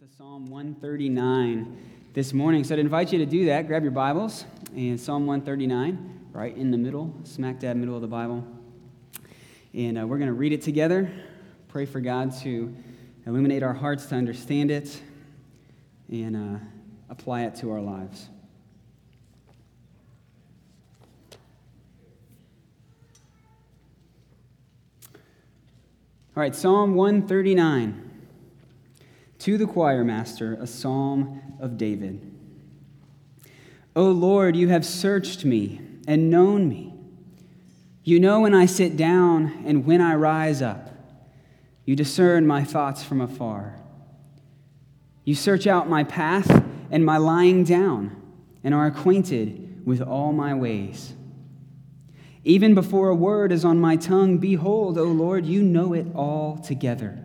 to Psalm 139 this morning. So I'd invite you to do that. Grab your Bibles and Psalm 139, right in the middle, smack dab middle of the Bible. And uh, we're going to read it together. Pray for God to illuminate our hearts to understand it and uh, apply it to our lives. All right, Psalm 139. To the choir master, a psalm of David. O Lord, you have searched me and known me. You know when I sit down and when I rise up. You discern my thoughts from afar. You search out my path and my lying down and are acquainted with all my ways. Even before a word is on my tongue, behold, O Lord, you know it all together.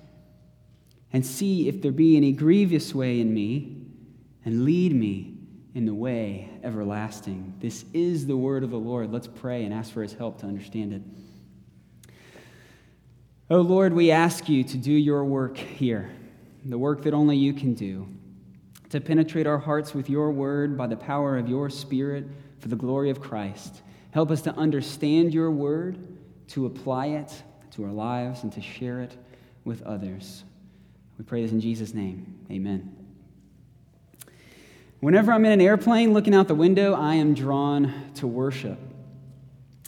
and see if there be any grievous way in me, and lead me in the way everlasting. This is the word of the Lord. Let's pray and ask for his help to understand it. Oh Lord, we ask you to do your work here, the work that only you can do, to penetrate our hearts with your word by the power of your Spirit for the glory of Christ. Help us to understand your word, to apply it to our lives, and to share it with others. We pray this in Jesus' name. Amen. Whenever I'm in an airplane looking out the window, I am drawn to worship.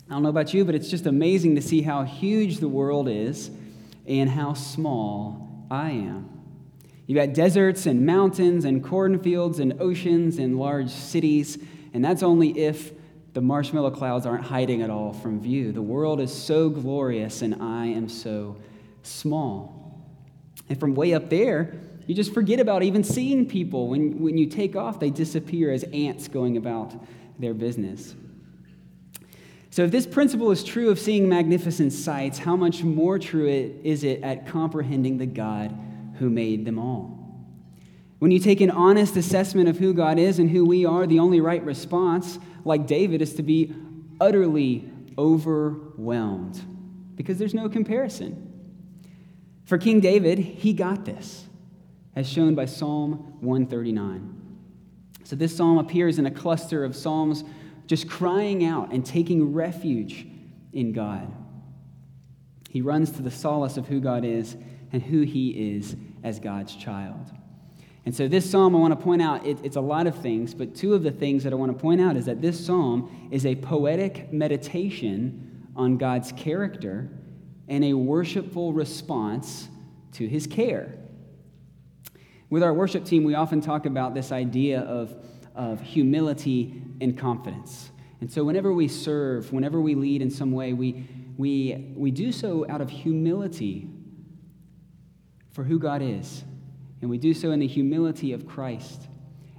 I don't know about you, but it's just amazing to see how huge the world is and how small I am. You've got deserts and mountains and cornfields and oceans and large cities, and that's only if the marshmallow clouds aren't hiding at all from view. The world is so glorious, and I am so small. And from way up there, you just forget about even seeing people. When, when you take off, they disappear as ants going about their business. So, if this principle is true of seeing magnificent sights, how much more true is it at comprehending the God who made them all? When you take an honest assessment of who God is and who we are, the only right response, like David, is to be utterly overwhelmed because there's no comparison. For King David, he got this, as shown by Psalm 139. So this psalm appears in a cluster of psalms just crying out and taking refuge in God. He runs to the solace of who God is and who he is as God's child. And so, this psalm, I want to point out, it, it's a lot of things, but two of the things that I want to point out is that this psalm is a poetic meditation on God's character and a worshipful response to his care. With our worship team, we often talk about this idea of, of humility and confidence. And so, whenever we serve, whenever we lead in some way, we, we, we do so out of humility for who God is. And we do so in the humility of Christ.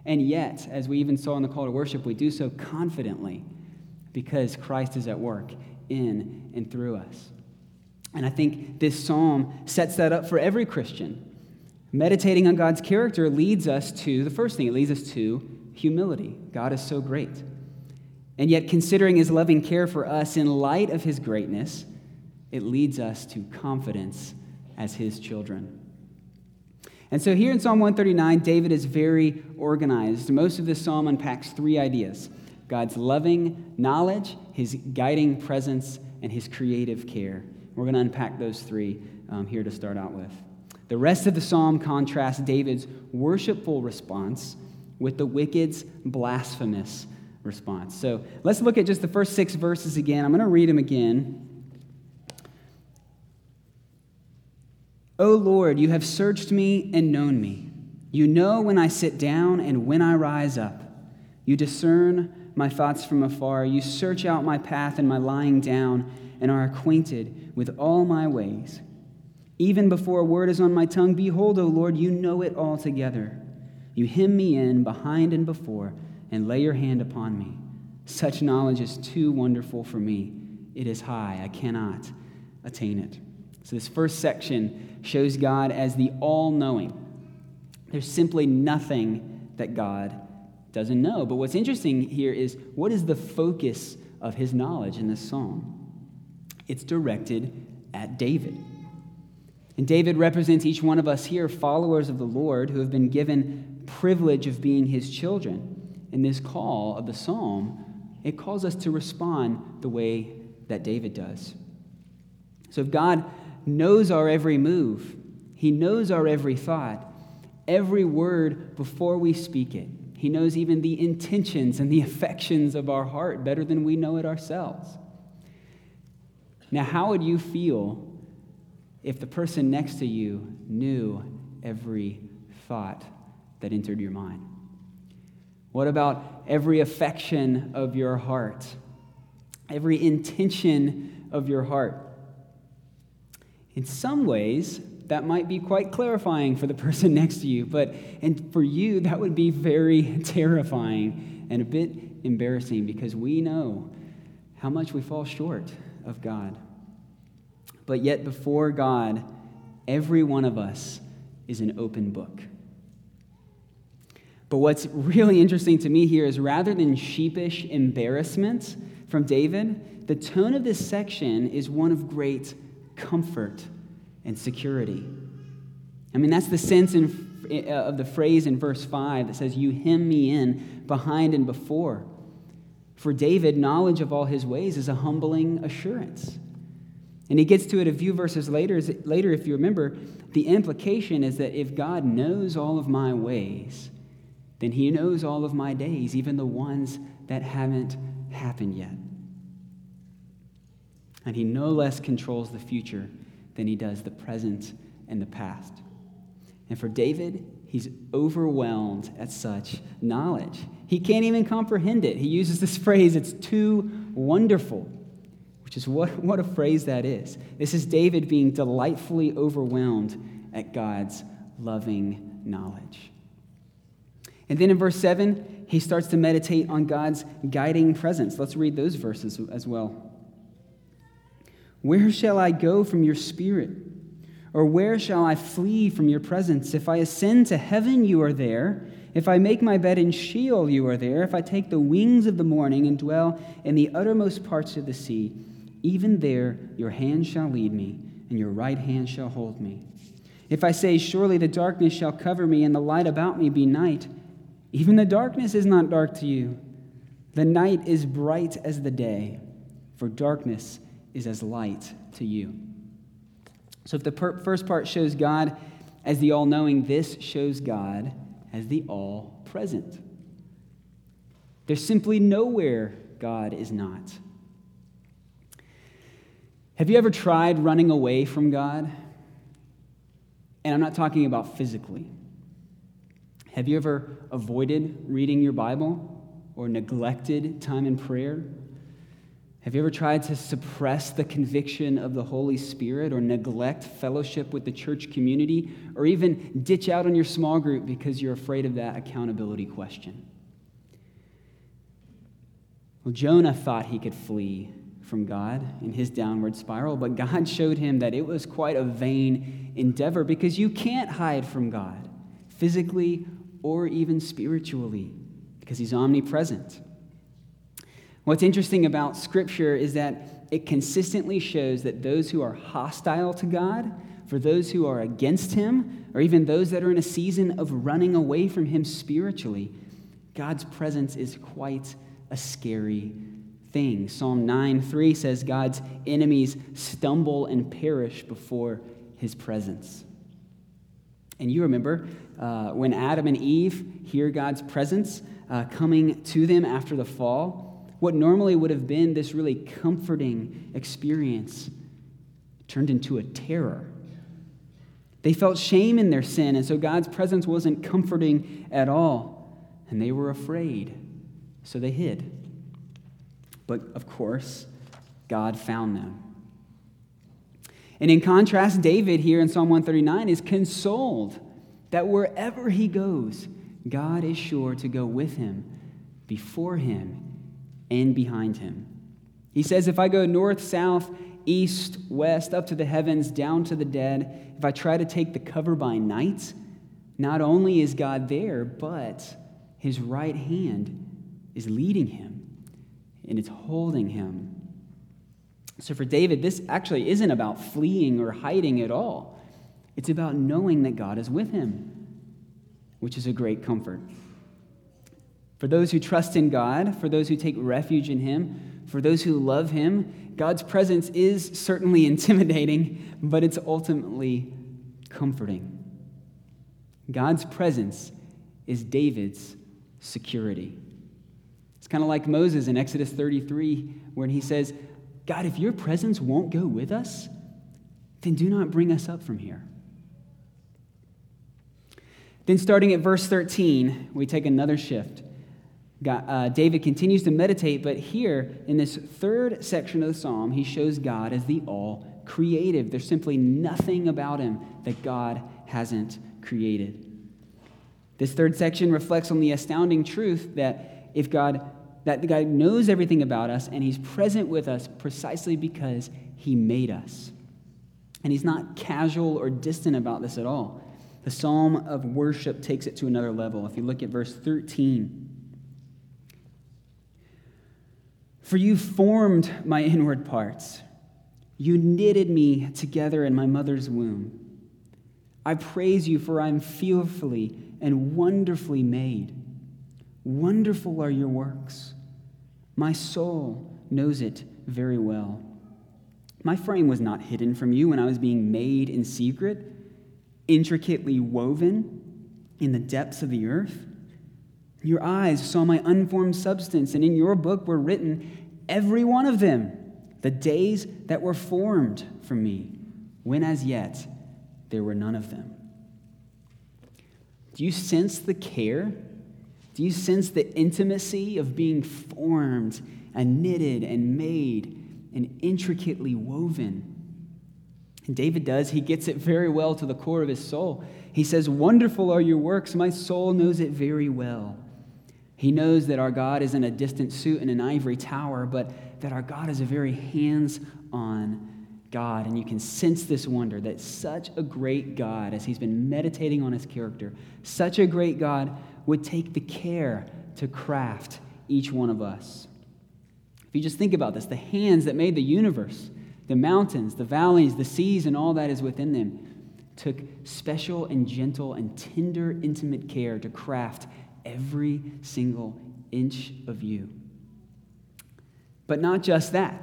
And yet, as we even saw in the call to worship, we do so confidently because Christ is at work in and through us. And I think this psalm sets that up for every Christian. Meditating on God's character leads us to the first thing, it leads us to humility. God is so great. And yet, considering his loving care for us in light of his greatness, it leads us to confidence as his children. And so, here in Psalm 139, David is very organized. Most of this psalm unpacks three ideas God's loving knowledge, his guiding presence, and his creative care. We're going to unpack those three um, here to start out with. The rest of the psalm contrasts David's worshipful response with the wicked's blasphemous response. So let's look at just the first six verses again. I'm going to read them again. O Lord, you have searched me and known me. You know when I sit down and when I rise up. You discern my thoughts from afar. You search out my path and my lying down and are acquainted with all my ways. Even before a word is on my tongue, behold, O Lord, you know it altogether. You hem me in behind and before and lay your hand upon me. Such knowledge is too wonderful for me. It is high. I cannot attain it. So, this first section shows God as the all knowing. There's simply nothing that God doesn't know. But what's interesting here is what is the focus of his knowledge in this psalm? It's directed at David. And David represents each one of us here, followers of the Lord, who have been given privilege of being his children. In this call of the psalm, it calls us to respond the way that David does. So if God knows our every move, he knows our every thought, every word before we speak it. He knows even the intentions and the affections of our heart better than we know it ourselves. Now, how would you feel if the person next to you knew every thought that entered your mind? What about every affection of your heart? Every intention of your heart? In some ways, that might be quite clarifying for the person next to you, but and for you, that would be very terrifying and a bit embarrassing because we know how much we fall short of God. But yet, before God, every one of us is an open book. But what's really interesting to me here is rather than sheepish embarrassment from David, the tone of this section is one of great comfort and security. I mean, that's the sense in, uh, of the phrase in verse 5 that says, You hem me in behind and before. For David, knowledge of all his ways is a humbling assurance. And he gets to it a few verses later, later, if you remember. The implication is that if God knows all of my ways, then he knows all of my days, even the ones that haven't happened yet. And he no less controls the future than he does the present and the past. And for David, he's overwhelmed at such knowledge. He can't even comprehend it. He uses this phrase, it's too wonderful, is what, what a phrase that is. This is David being delightfully overwhelmed at God's loving knowledge. And then in verse 7, he starts to meditate on God's guiding presence. Let's read those verses as well. Where shall I go from your spirit? Or where shall I flee from your presence? If I ascend to heaven, you are there. If I make my bed in Sheol, you are there. If I take the wings of the morning and dwell in the uttermost parts of the sea, even there your hand shall lead me, and your right hand shall hold me. If I say, Surely the darkness shall cover me, and the light about me be night, even the darkness is not dark to you. The night is bright as the day, for darkness is as light to you. So if the per- first part shows God as the all knowing, this shows God as the all present. There's simply nowhere God is not. Have you ever tried running away from God? And I'm not talking about physically. Have you ever avoided reading your Bible or neglected time in prayer? Have you ever tried to suppress the conviction of the Holy Spirit or neglect fellowship with the church community or even ditch out on your small group because you're afraid of that accountability question? Well, Jonah thought he could flee from God in his downward spiral, but God showed him that it was quite a vain endeavor because you can't hide from God physically or even spiritually because he's omnipresent. What's interesting about Scripture is that it consistently shows that those who are hostile to God, for those who are against Him, or even those that are in a season of running away from Him spiritually, God's presence is quite a scary thing. Psalm 9 3 says, God's enemies stumble and perish before His presence. And you remember uh, when Adam and Eve hear God's presence uh, coming to them after the fall, what normally would have been this really comforting experience turned into a terror. They felt shame in their sin, and so God's presence wasn't comforting at all, and they were afraid, so they hid. But of course, God found them. And in contrast, David here in Psalm 139 is consoled that wherever he goes, God is sure to go with him, before him, and behind him. He says, If I go north, south, east, west, up to the heavens, down to the dead, if I try to take the cover by night, not only is God there, but his right hand is leading him and it's holding him. So for David, this actually isn't about fleeing or hiding at all. It's about knowing that God is with him, which is a great comfort. For those who trust in God, for those who take refuge in him, for those who love him, God's presence is certainly intimidating, but it's ultimately comforting. God's presence is David's security. Kind of like Moses in Exodus 33, when he says, God, if your presence won't go with us, then do not bring us up from here. Then, starting at verse 13, we take another shift. God, uh, David continues to meditate, but here in this third section of the psalm, he shows God as the all creative. There's simply nothing about him that God hasn't created. This third section reflects on the astounding truth that if God that the God knows everything about us and he's present with us precisely because he made us. And he's not casual or distant about this at all. The psalm of worship takes it to another level. If you look at verse 13, for you formed my inward parts. You knitted me together in my mother's womb. I praise you, for I am fearfully and wonderfully made. Wonderful are your works. My soul knows it very well. My frame was not hidden from you when I was being made in secret intricately woven in the depths of the earth. Your eyes saw my unformed substance, and in your book were written every one of them, the days that were formed for me, when as yet there were none of them. Do you sense the care? Do you sense the intimacy of being formed and knitted and made and intricately woven? And David does. He gets it very well to the core of his soul. He says, Wonderful are your works. My soul knows it very well. He knows that our God is in a distant suit in an ivory tower, but that our God is a very hands on God. And you can sense this wonder that such a great God, as he's been meditating on his character, such a great God would take the care to craft each one of us. If you just think about this, the hands that made the universe, the mountains, the valleys, the seas, and all that is within them took special and gentle and tender, intimate care to craft every single inch of you. But not just that,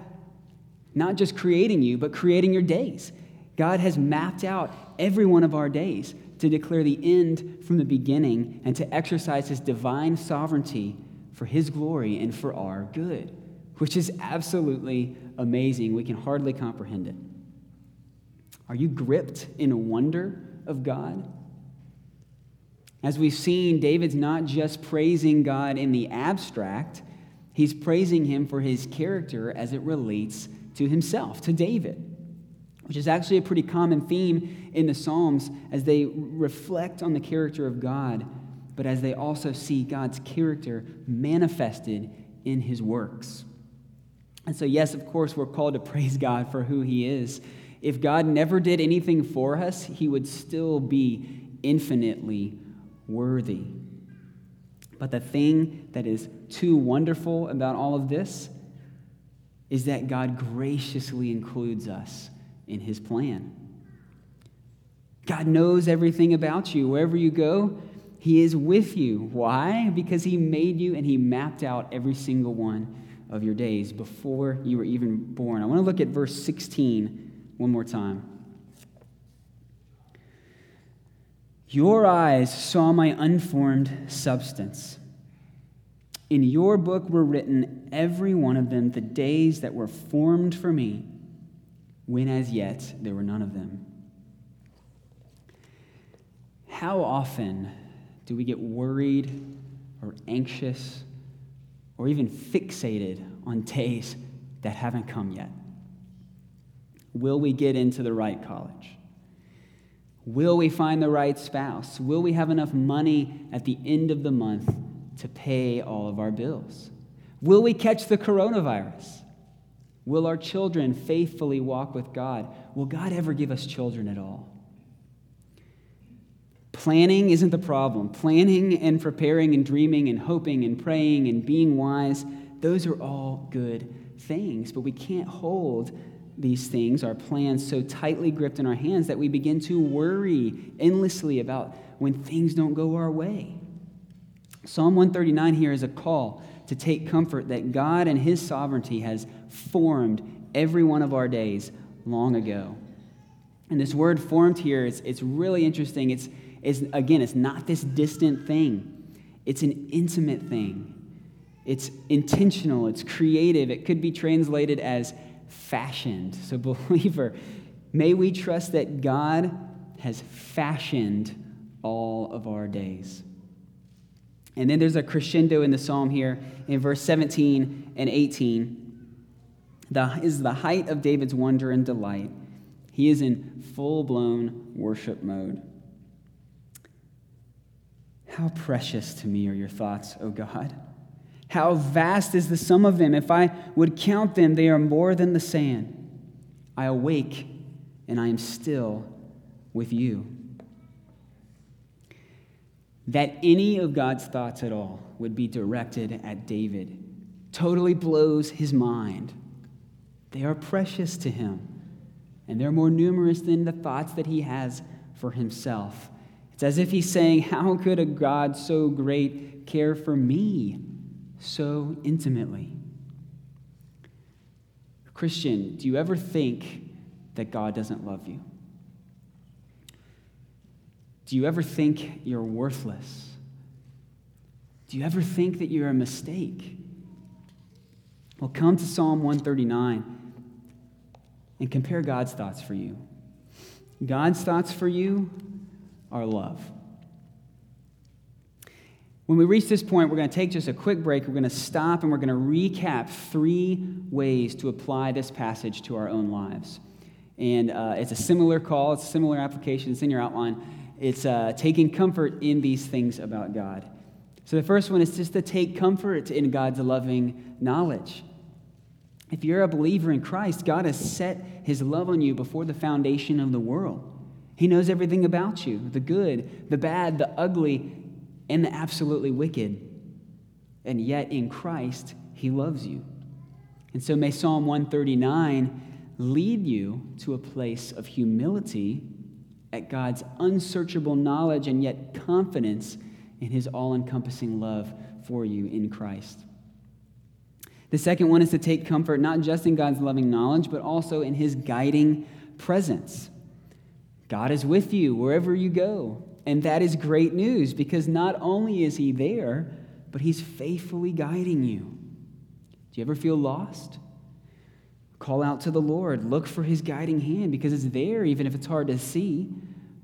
not just creating you, but creating your days. God has mapped out every one of our days to declare the end from the beginning and to exercise his divine sovereignty for his glory and for our good which is absolutely amazing. We can hardly comprehend it. Are you gripped in wonder of God? As we've seen, David's not just praising God in the abstract, he's praising him for his character as it relates to himself, to David, which is actually a pretty common theme in the Psalms as they reflect on the character of God, but as they also see God's character manifested in his works. And so, yes, of course, we're called to praise God for who he is. If God never did anything for us, he would still be infinitely worthy. But the thing that is too wonderful about all of this is that God graciously includes us in his plan. God knows everything about you. Wherever you go, he is with you. Why? Because he made you and he mapped out every single one of your days before you were even born. I want to look at verse 16 one more time. Your eyes saw my unformed substance. In your book were written, every one of them, the days that were formed for me, when as yet there were none of them. How often do we get worried or anxious or even fixated on days that haven't come yet? Will we get into the right college? Will we find the right spouse? Will we have enough money at the end of the month to pay all of our bills? Will we catch the coronavirus? Will our children faithfully walk with God? Will God ever give us children at all? Planning isn't the problem. Planning and preparing and dreaming and hoping and praying and being wise, those are all good things, but we can't hold these things, our plans, so tightly gripped in our hands that we begin to worry endlessly about when things don't go our way. Psalm 139 here is a call to take comfort that God and His sovereignty has formed every one of our days long ago. And this word formed here, it's, it's really interesting. It's, it's, again, it's not this distant thing, it's an intimate thing. It's intentional, it's creative. It could be translated as fashioned. So, believer, may we trust that God has fashioned all of our days. And then there's a crescendo in the psalm here in verse 17 and 18. The, is the height of David's wonder and delight. He is in full blown worship mode. How precious to me are your thoughts, O God. How vast is the sum of them? If I would count them, they are more than the sand. I awake and I am still with you. That any of God's thoughts at all would be directed at David totally blows his mind. They are precious to him, and they're more numerous than the thoughts that he has for himself. It's as if he's saying, How could a God so great care for me? so intimately. Christian, do you ever think that God doesn't love you? Do you ever think you're worthless? Do you ever think that you're a mistake? Well, come to Psalm 139 and compare God's thoughts for you. God's thoughts for you are love. When we reach this point, we're going to take just a quick break. We're going to stop and we're going to recap three ways to apply this passage to our own lives. And uh, it's a similar call, it's a similar application, it's in your outline. It's uh, taking comfort in these things about God. So the first one is just to take comfort in God's loving knowledge. If you're a believer in Christ, God has set his love on you before the foundation of the world. He knows everything about you the good, the bad, the ugly, and the absolutely wicked. And yet in Christ, he loves you. And so may Psalm 139 lead you to a place of humility at God's unsearchable knowledge and yet confidence in his all encompassing love for you in Christ. The second one is to take comfort not just in God's loving knowledge, but also in his guiding presence. God is with you wherever you go. And that is great news because not only is He there, but He's faithfully guiding you. Do you ever feel lost? Call out to the Lord. Look for His guiding hand because it's there, even if it's hard to see.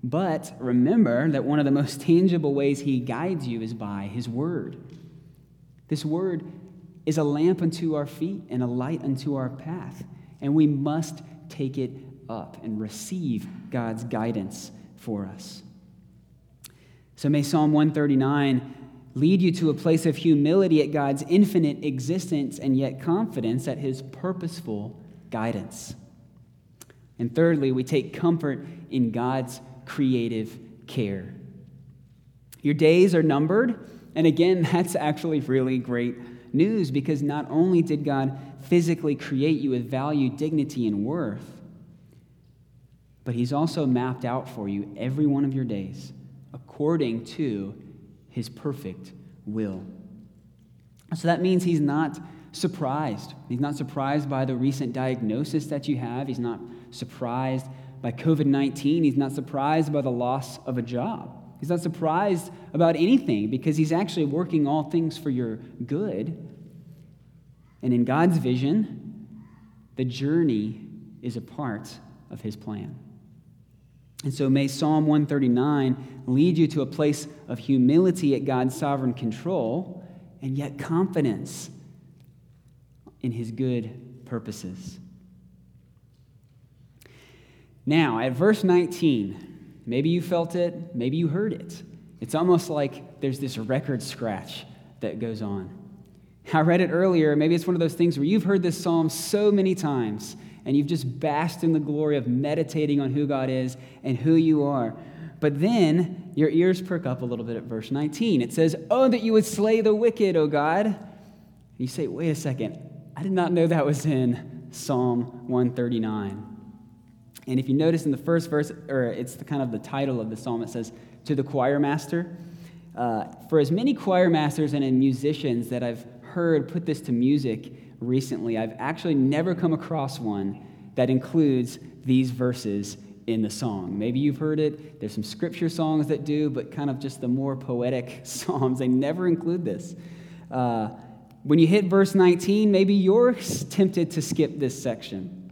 But remember that one of the most tangible ways he guides you is by his word. This word is a lamp unto our feet and a light unto our path, and we must take it up and receive God's guidance for us. So may Psalm 139 lead you to a place of humility at God's infinite existence and yet confidence at his purposeful guidance. And thirdly, we take comfort in God's creative care. Your days are numbered, and again, that's actually really great news because not only did God physically create you with value, dignity, and worth, but He's also mapped out for you every one of your days according to His perfect will. So that means He's not surprised. He's not surprised by the recent diagnosis that you have. He's not surprised by COVID 19. He's not surprised by the loss of a job. He's not surprised about anything because he's actually working all things for your good. And in God's vision, the journey is a part of his plan. And so may Psalm 139 lead you to a place of humility at God's sovereign control and yet confidence in his good purposes. Now, at verse 19, maybe you felt it, maybe you heard it. It's almost like there's this record scratch that goes on. I read it earlier. Maybe it's one of those things where you've heard this psalm so many times and you've just basked in the glory of meditating on who God is and who you are. But then your ears perk up a little bit at verse 19. It says, Oh, that you would slay the wicked, O God. And you say, Wait a second. I did not know that was in Psalm 139. And if you notice in the first verse, or it's the kind of the title of the psalm, it says, To the choir master. Uh, for as many choir masters and musicians that I've heard put this to music recently, I've actually never come across one that includes these verses in the song. Maybe you've heard it. There's some scripture songs that do, but kind of just the more poetic psalms, they never include this. Uh, when you hit verse 19, maybe you're tempted to skip this section.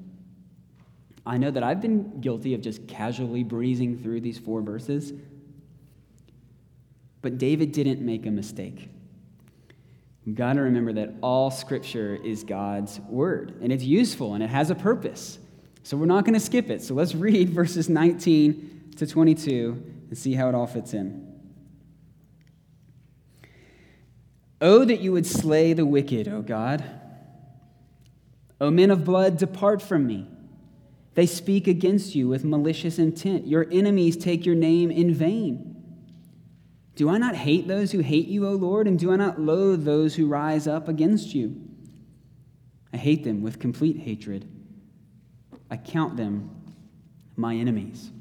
I know that I've been guilty of just casually breezing through these four verses. But David didn't make a mistake. You've got to remember that all scripture is God's word, and it's useful and it has a purpose. So we're not going to skip it. So let's read verses 19 to 22 and see how it all fits in. Oh, that you would slay the wicked, O God. O men of blood, depart from me. They speak against you with malicious intent. Your enemies take your name in vain. Do I not hate those who hate you, O Lord, and do I not loathe those who rise up against you? I hate them with complete hatred. I count them my enemies.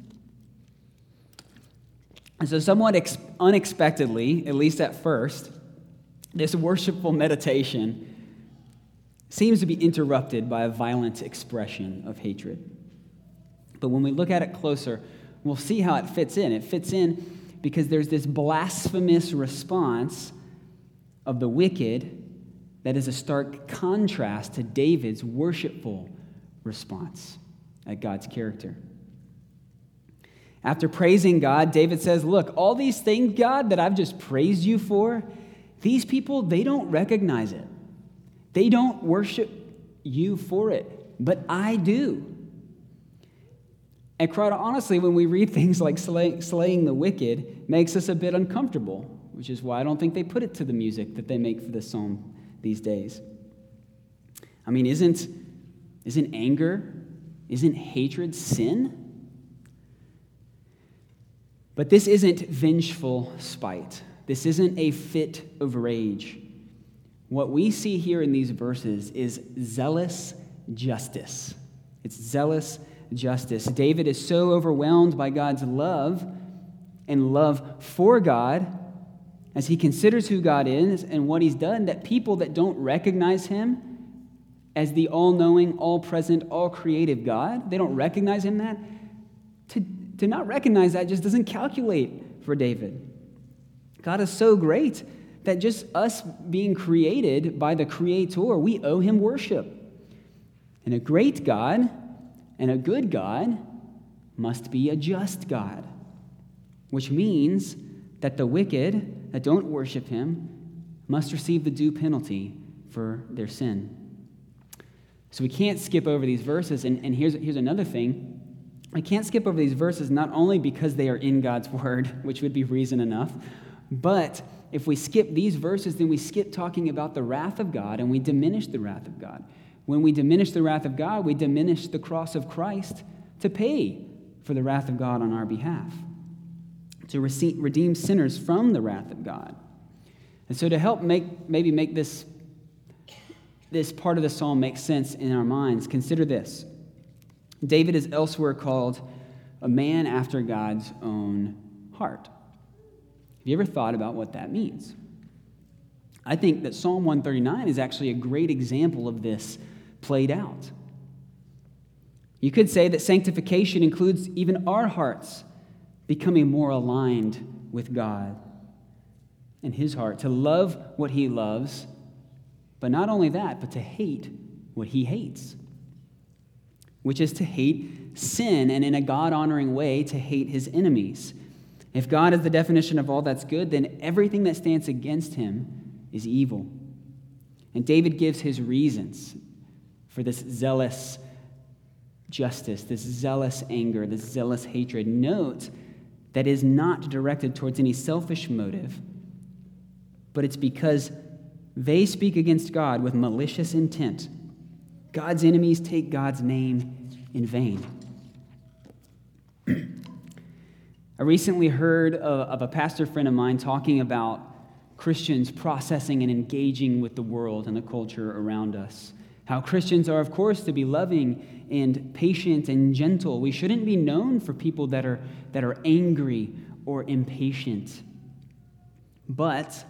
And so, somewhat ex- unexpectedly, at least at first, this worshipful meditation seems to be interrupted by a violent expression of hatred. But when we look at it closer, we'll see how it fits in. It fits in because there's this blasphemous response of the wicked that is a stark contrast to David's worshipful response at God's character. After praising God, David says, Look, all these things, God, that I've just praised you for, these people, they don't recognize it. They don't worship you for it, but I do. And quite honestly, when we read things like slay, slaying the wicked, makes us a bit uncomfortable, which is why I don't think they put it to the music that they make for this psalm these days. I mean, isn't, isn't anger, isn't hatred sin? But this isn't vengeful spite. This isn't a fit of rage. What we see here in these verses is zealous justice. It's zealous justice. David is so overwhelmed by God's love and love for God as he considers who God is and what he's done that people that don't recognize him as the all knowing, all present, all creative God, they don't recognize him that. To, to not recognize that just doesn't calculate for David. God is so great that just us being created by the Creator, we owe him worship. And a great God and a good God must be a just God. which means that the wicked that don't worship him must receive the due penalty for their sin. So we can't skip over these verses. And, and here's, here's another thing I can't skip over these verses not only because they are in God's word, which would be reason enough, but if we skip these verses, then we skip talking about the wrath of God and we diminish the wrath of God. When we diminish the wrath of God, we diminish the cross of Christ to pay for the wrath of God on our behalf, to redeem sinners from the wrath of God. And so, to help make, maybe make this this part of the psalm make sense in our minds, consider this. David is elsewhere called a man after God's own heart. Have you ever thought about what that means? I think that Psalm 139 is actually a great example of this played out. You could say that sanctification includes even our hearts becoming more aligned with God and His heart, to love what He loves but not only that, but to hate what he hates, which is to hate sin and in a God honoring way to hate his enemies. If God is the definition of all that's good, then everything that stands against him is evil. And David gives his reasons for this zealous justice, this zealous anger, this zealous hatred. Note that is not directed towards any selfish motive, but it's because they speak against God with malicious intent. God's enemies take God's name in vain. I recently heard of a pastor friend of mine talking about Christians processing and engaging with the world and the culture around us. How Christians are, of course, to be loving and patient and gentle. We shouldn't be known for people that are, that are angry or impatient. But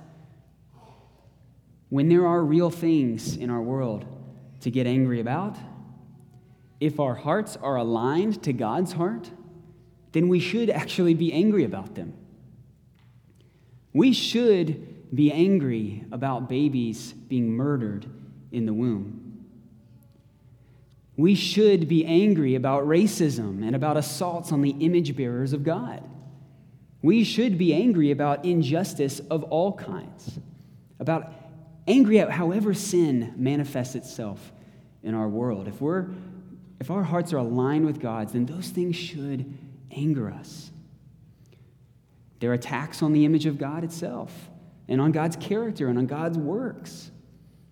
when there are real things in our world to get angry about, if our hearts are aligned to God's heart, then we should actually be angry about them. We should be angry about babies being murdered in the womb. We should be angry about racism and about assaults on the image bearers of God. We should be angry about injustice of all kinds, about angry at however sin manifests itself in our world. If, we're, if our hearts are aligned with God's, then those things should anger us. They're attacks on the image of God itself, and on God's character, and on God's works.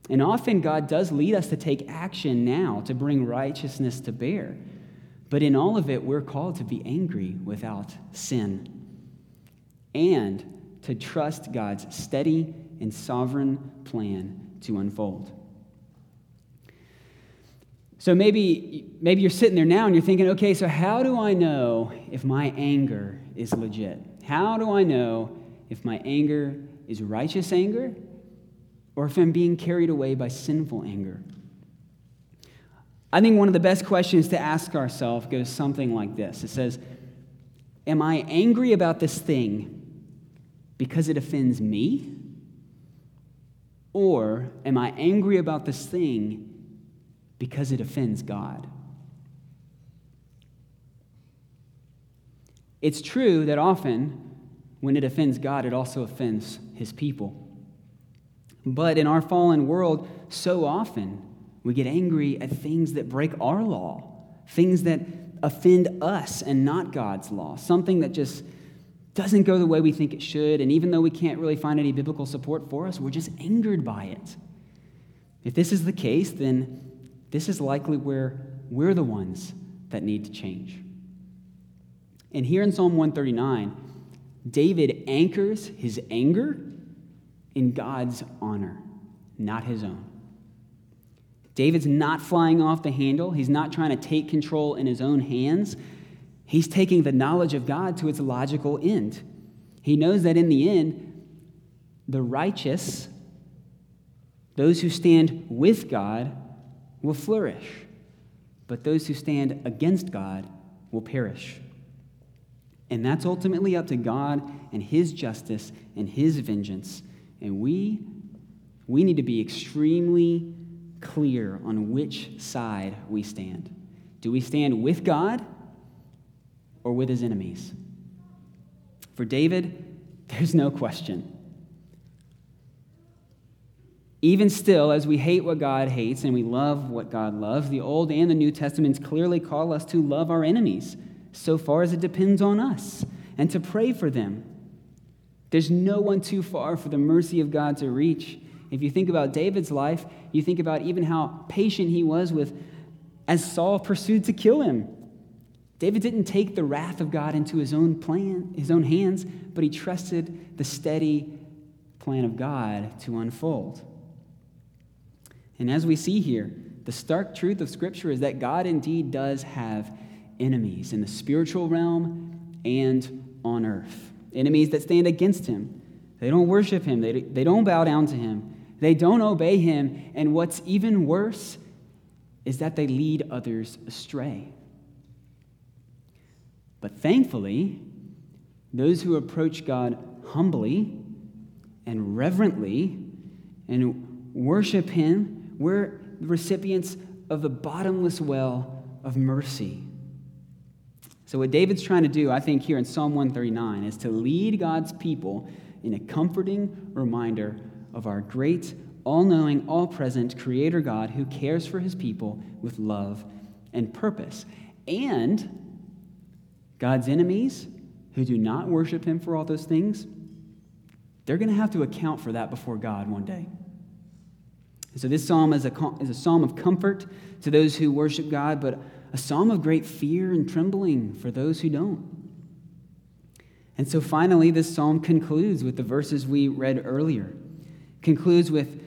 And often God does lead us to take action now to bring righteousness to bear. But in all of it, we're called to be angry without sin and to trust God's steady and sovereign plan to unfold. So maybe, maybe you're sitting there now and you're thinking, okay, so how do I know if my anger is legit? How do I know if my anger is righteous anger or if I'm being carried away by sinful anger? I think one of the best questions to ask ourselves goes something like this It says, Am I angry about this thing because it offends me? Or am I angry about this thing because it offends God? It's true that often when it offends God, it also offends his people. But in our fallen world, so often we get angry at things that break our law, things that offend us and not God's law, something that just doesn't go the way we think it should, and even though we can't really find any biblical support for us, we're just angered by it. If this is the case, then this is likely where we're the ones that need to change. And here in Psalm 139, David anchors his anger in God's honor, not his own. David's not flying off the handle. He's not trying to take control in his own hands. He's taking the knowledge of God to its logical end. He knows that in the end, the righteous, those who stand with God, will flourish, but those who stand against God will perish. And that's ultimately up to God and His justice and His vengeance. And we, we need to be extremely clear on which side we stand. Do we stand with God or with his enemies? For David, there's no question. Even still, as we hate what God hates and we love what God loves, the Old and the New Testaments clearly call us to love our enemies so far as it depends on us and to pray for them. There's no one too far for the mercy of God to reach. If you think about David's life, you think about even how patient he was with as Saul pursued to kill him. David didn't take the wrath of God into his own plan, his own hands, but he trusted the steady plan of God to unfold. And as we see here, the stark truth of Scripture is that God indeed does have enemies in the spiritual realm and on earth. Enemies that stand against him. They don't worship him, they, they don't bow down to him, they don't obey him. And what's even worse is that they lead others astray. But thankfully, those who approach God humbly and reverently and worship him we're the recipients of the bottomless well of mercy. So, what David's trying to do, I think, here in Psalm 139 is to lead God's people in a comforting reminder of our great, all knowing, all present Creator God who cares for his people with love and purpose. And God's enemies who do not worship him for all those things, they're going to have to account for that before God one day. So, this psalm is a, is a psalm of comfort to those who worship God, but a psalm of great fear and trembling for those who don't. And so, finally, this psalm concludes with the verses we read earlier, concludes with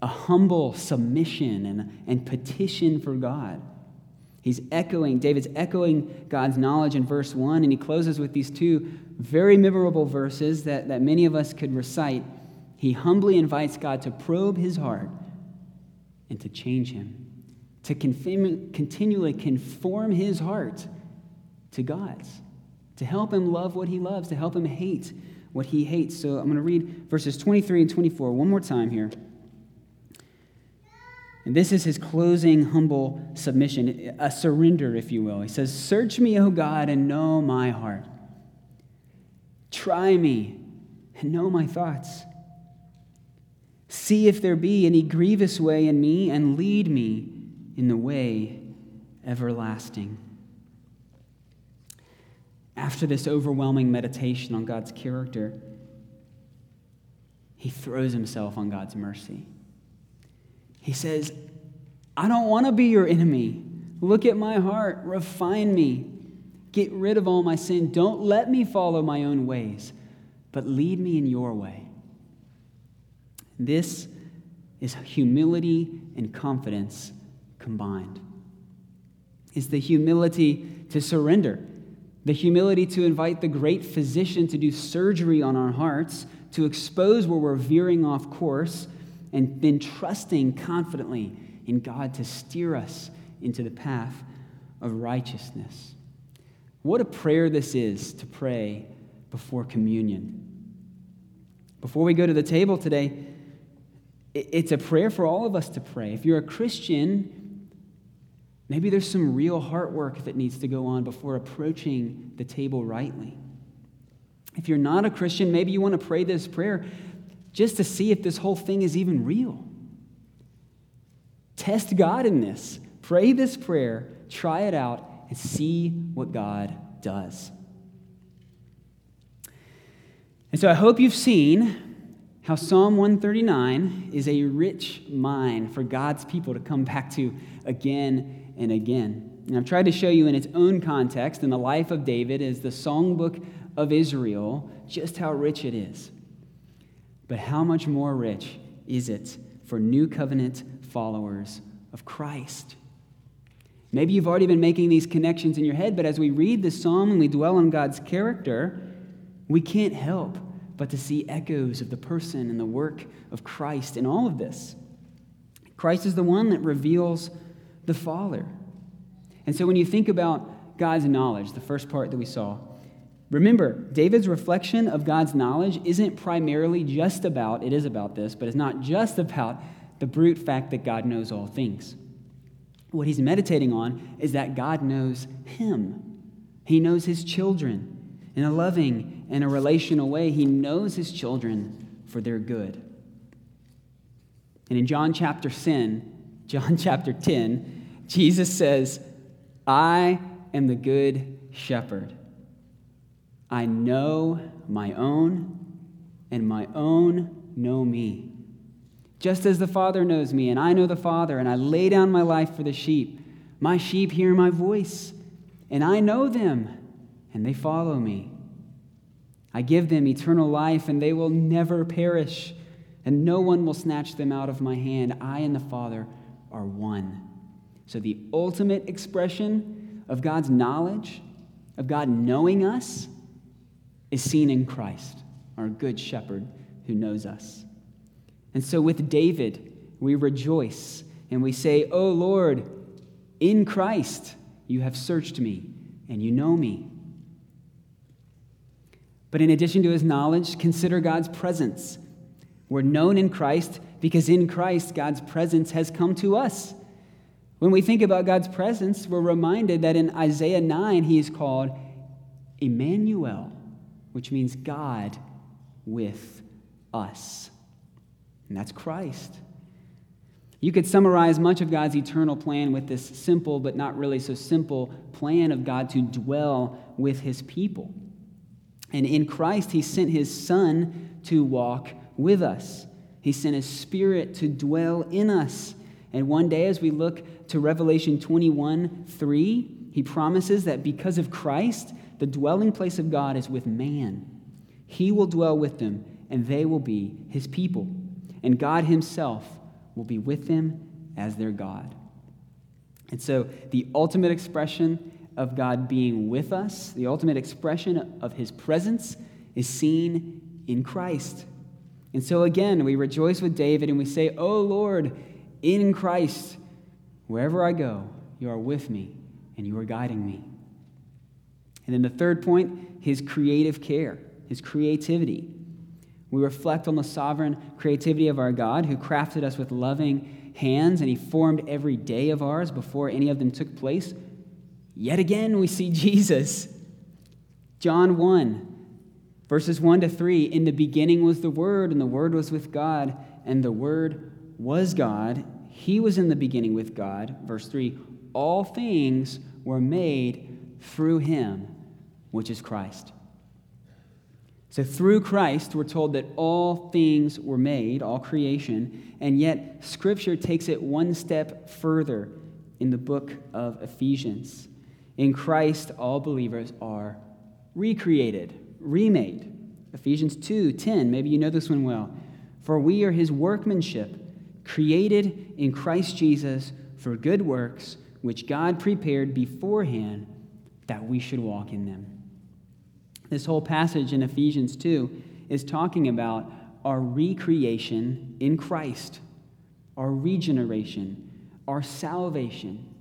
a humble submission and, and petition for God. He's echoing, David's echoing God's knowledge in verse 1, and he closes with these two very memorable verses that, that many of us could recite. He humbly invites God to probe his heart and to change him, to continually conform his heart to God's, to help him love what he loves, to help him hate what he hates. So I'm going to read verses 23 and 24 one more time here. And this is his closing humble submission, a surrender, if you will. He says, Search me, O God, and know my heart. Try me and know my thoughts. See if there be any grievous way in me, and lead me in the way everlasting. After this overwhelming meditation on God's character, he throws himself on God's mercy. He says, I don't want to be your enemy. Look at my heart, refine me, get rid of all my sin. Don't let me follow my own ways, but lead me in your way. This is humility and confidence combined. It's the humility to surrender, the humility to invite the great physician to do surgery on our hearts, to expose where we're veering off course, and then trusting confidently in God to steer us into the path of righteousness. What a prayer this is to pray before communion. Before we go to the table today, it's a prayer for all of us to pray. If you're a Christian, maybe there's some real heart work that needs to go on before approaching the table rightly. If you're not a Christian, maybe you want to pray this prayer just to see if this whole thing is even real. Test God in this. Pray this prayer, try it out, and see what God does. And so I hope you've seen how Psalm 139 is a rich mine for God's people to come back to again and again. And I've tried to show you in its own context, in the life of David as the songbook of Israel, just how rich it is. But how much more rich is it for new covenant followers of Christ? Maybe you've already been making these connections in your head, but as we read the psalm and we dwell on God's character, we can't help but to see echoes of the person and the work of Christ in all of this. Christ is the one that reveals the Father. And so when you think about God's knowledge, the first part that we saw, remember, David's reflection of God's knowledge isn't primarily just about, it is about this, but it's not just about the brute fact that God knows all things. What he's meditating on is that God knows him, he knows his children in a loving in a relational way. He knows his children for their good. And in John chapter 10, John chapter 10, Jesus says, I am the good shepherd. I know my own, and my own know me. Just as the Father knows me, and I know the Father, and I lay down my life for the sheep. My sheep hear my voice, and I know them, and they follow me. I give them eternal life, and they will never perish, and no one will snatch them out of my hand. I and the Father are one. So, the ultimate expression of God's knowledge, of God knowing us, is seen in Christ, our good shepherd who knows us. And so, with David, we rejoice and we say, Oh Lord, in Christ you have searched me and you know me. But in addition to his knowledge, consider God's presence. We're known in Christ because in Christ, God's presence has come to us. When we think about God's presence, we're reminded that in Isaiah 9, he is called Emmanuel, which means God with us. And that's Christ. You could summarize much of God's eternal plan with this simple, but not really so simple plan of God to dwell with his people. And in Christ, he sent his Son to walk with us. He sent his Spirit to dwell in us. And one day, as we look to Revelation 21 3, he promises that because of Christ, the dwelling place of God is with man. He will dwell with them, and they will be his people. And God himself will be with them as their God. And so, the ultimate expression of God being with us, the ultimate expression of his presence, is seen in Christ. And so again, we rejoice with David and we say, Oh Lord, in Christ, wherever I go, you are with me and you are guiding me. And then the third point, his creative care, his creativity. We reflect on the sovereign creativity of our God who crafted us with loving hands and he formed every day of ours before any of them took place Yet again, we see Jesus. John 1, verses 1 to 3 In the beginning was the Word, and the Word was with God, and the Word was God. He was in the beginning with God. Verse 3 All things were made through him, which is Christ. So, through Christ, we're told that all things were made, all creation, and yet Scripture takes it one step further in the book of Ephesians. In Christ, all believers are recreated, remade. Ephesians 2 10, maybe you know this one well. For we are his workmanship, created in Christ Jesus for good works, which God prepared beforehand that we should walk in them. This whole passage in Ephesians 2 is talking about our recreation in Christ, our regeneration, our salvation.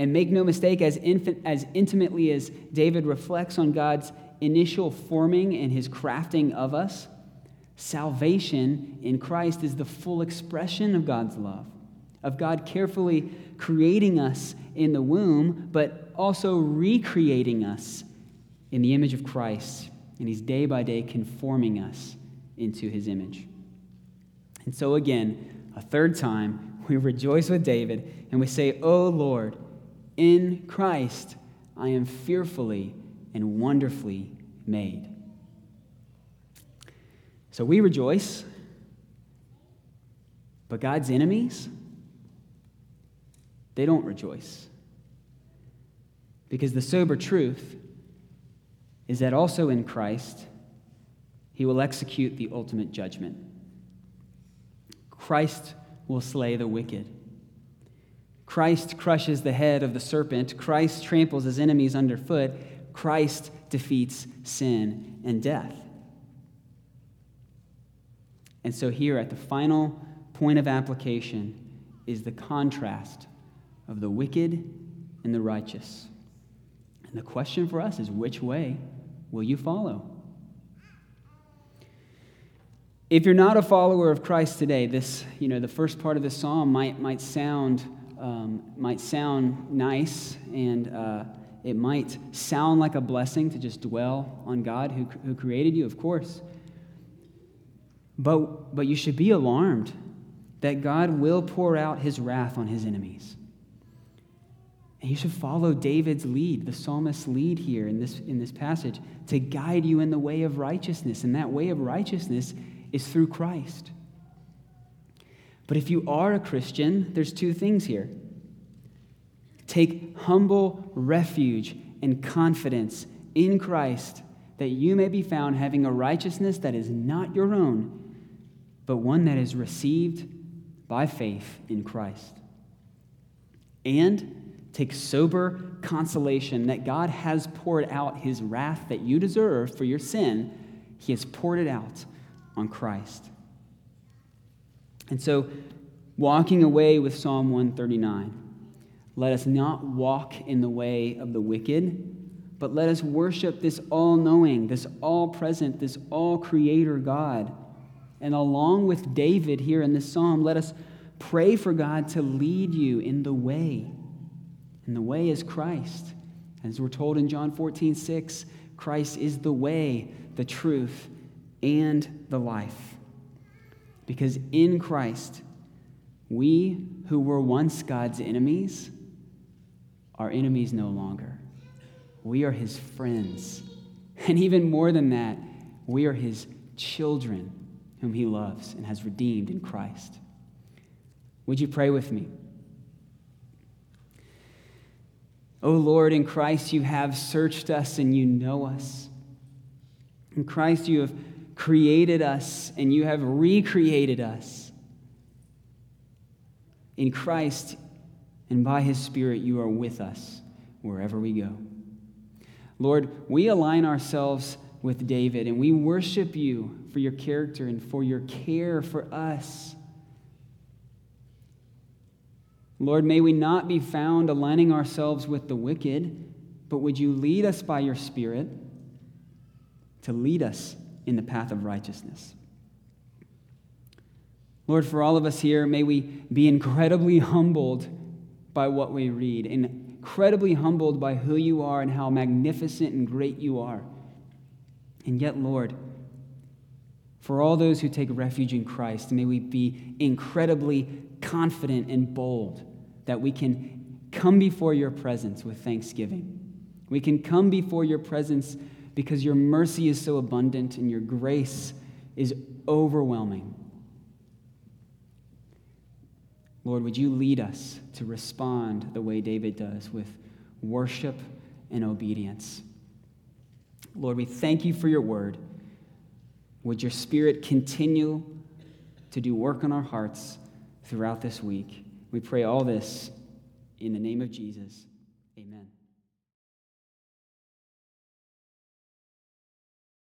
And make no mistake, as, as intimately as David reflects on God's initial forming and his crafting of us, salvation in Christ is the full expression of God's love, of God carefully creating us in the womb, but also recreating us in the image of Christ. And he's day by day conforming us into his image. And so, again, a third time, we rejoice with David and we say, Oh Lord, in Christ, I am fearfully and wonderfully made. So we rejoice, but God's enemies, they don't rejoice. Because the sober truth is that also in Christ, he will execute the ultimate judgment. Christ will slay the wicked. Christ crushes the head of the serpent. Christ tramples his enemies underfoot. Christ defeats sin and death. And so, here at the final point of application is the contrast of the wicked and the righteous. And the question for us is which way will you follow? If you're not a follower of Christ today, this, you know, the first part of the psalm might, might sound um, might sound nice and, uh, it might sound like a blessing to just dwell on God who, who created you, of course. But, but you should be alarmed that God will pour out his wrath on his enemies. And you should follow David's lead, the psalmist's lead here in this, in this passage, to guide you in the way of righteousness. And that way of righteousness is through Christ. But if you are a Christian, there's two things here. Take humble refuge and confidence in Christ that you may be found having a righteousness that is not your own, but one that is received by faith in Christ. And take sober consolation that God has poured out his wrath that you deserve for your sin. He has poured it out on Christ. And so, walking away with Psalm 139, let us not walk in the way of the wicked, but let us worship this all knowing, this all present, this all creator God and along with David here in this psalm, let us pray for God to lead you in the way. And the way is Christ. As we're told in John 14, 6, Christ is the way, the truth, and the life. Because in Christ, we who were once God's enemies are enemies no longer. We are his friends. And even more than that, we are his children whom he loves and has redeemed in Christ. Would you pray with me? O oh Lord, in Christ you have searched us and you know us. In Christ you have created us and you have recreated us. In Christ and by his Spirit you are with us wherever we go. Lord, we align ourselves with David, and we worship you for your character and for your care for us. Lord, may we not be found aligning ourselves with the wicked, but would you lead us by your Spirit to lead us in the path of righteousness? Lord, for all of us here, may we be incredibly humbled by what we read, incredibly humbled by who you are and how magnificent and great you are. And yet, Lord, for all those who take refuge in Christ, may we be incredibly confident and bold that we can come before your presence with thanksgiving. We can come before your presence because your mercy is so abundant and your grace is overwhelming. Lord, would you lead us to respond the way David does with worship and obedience? Lord, we thank you for your word. Would your spirit continue to do work on our hearts throughout this week? We pray all this in the name of Jesus.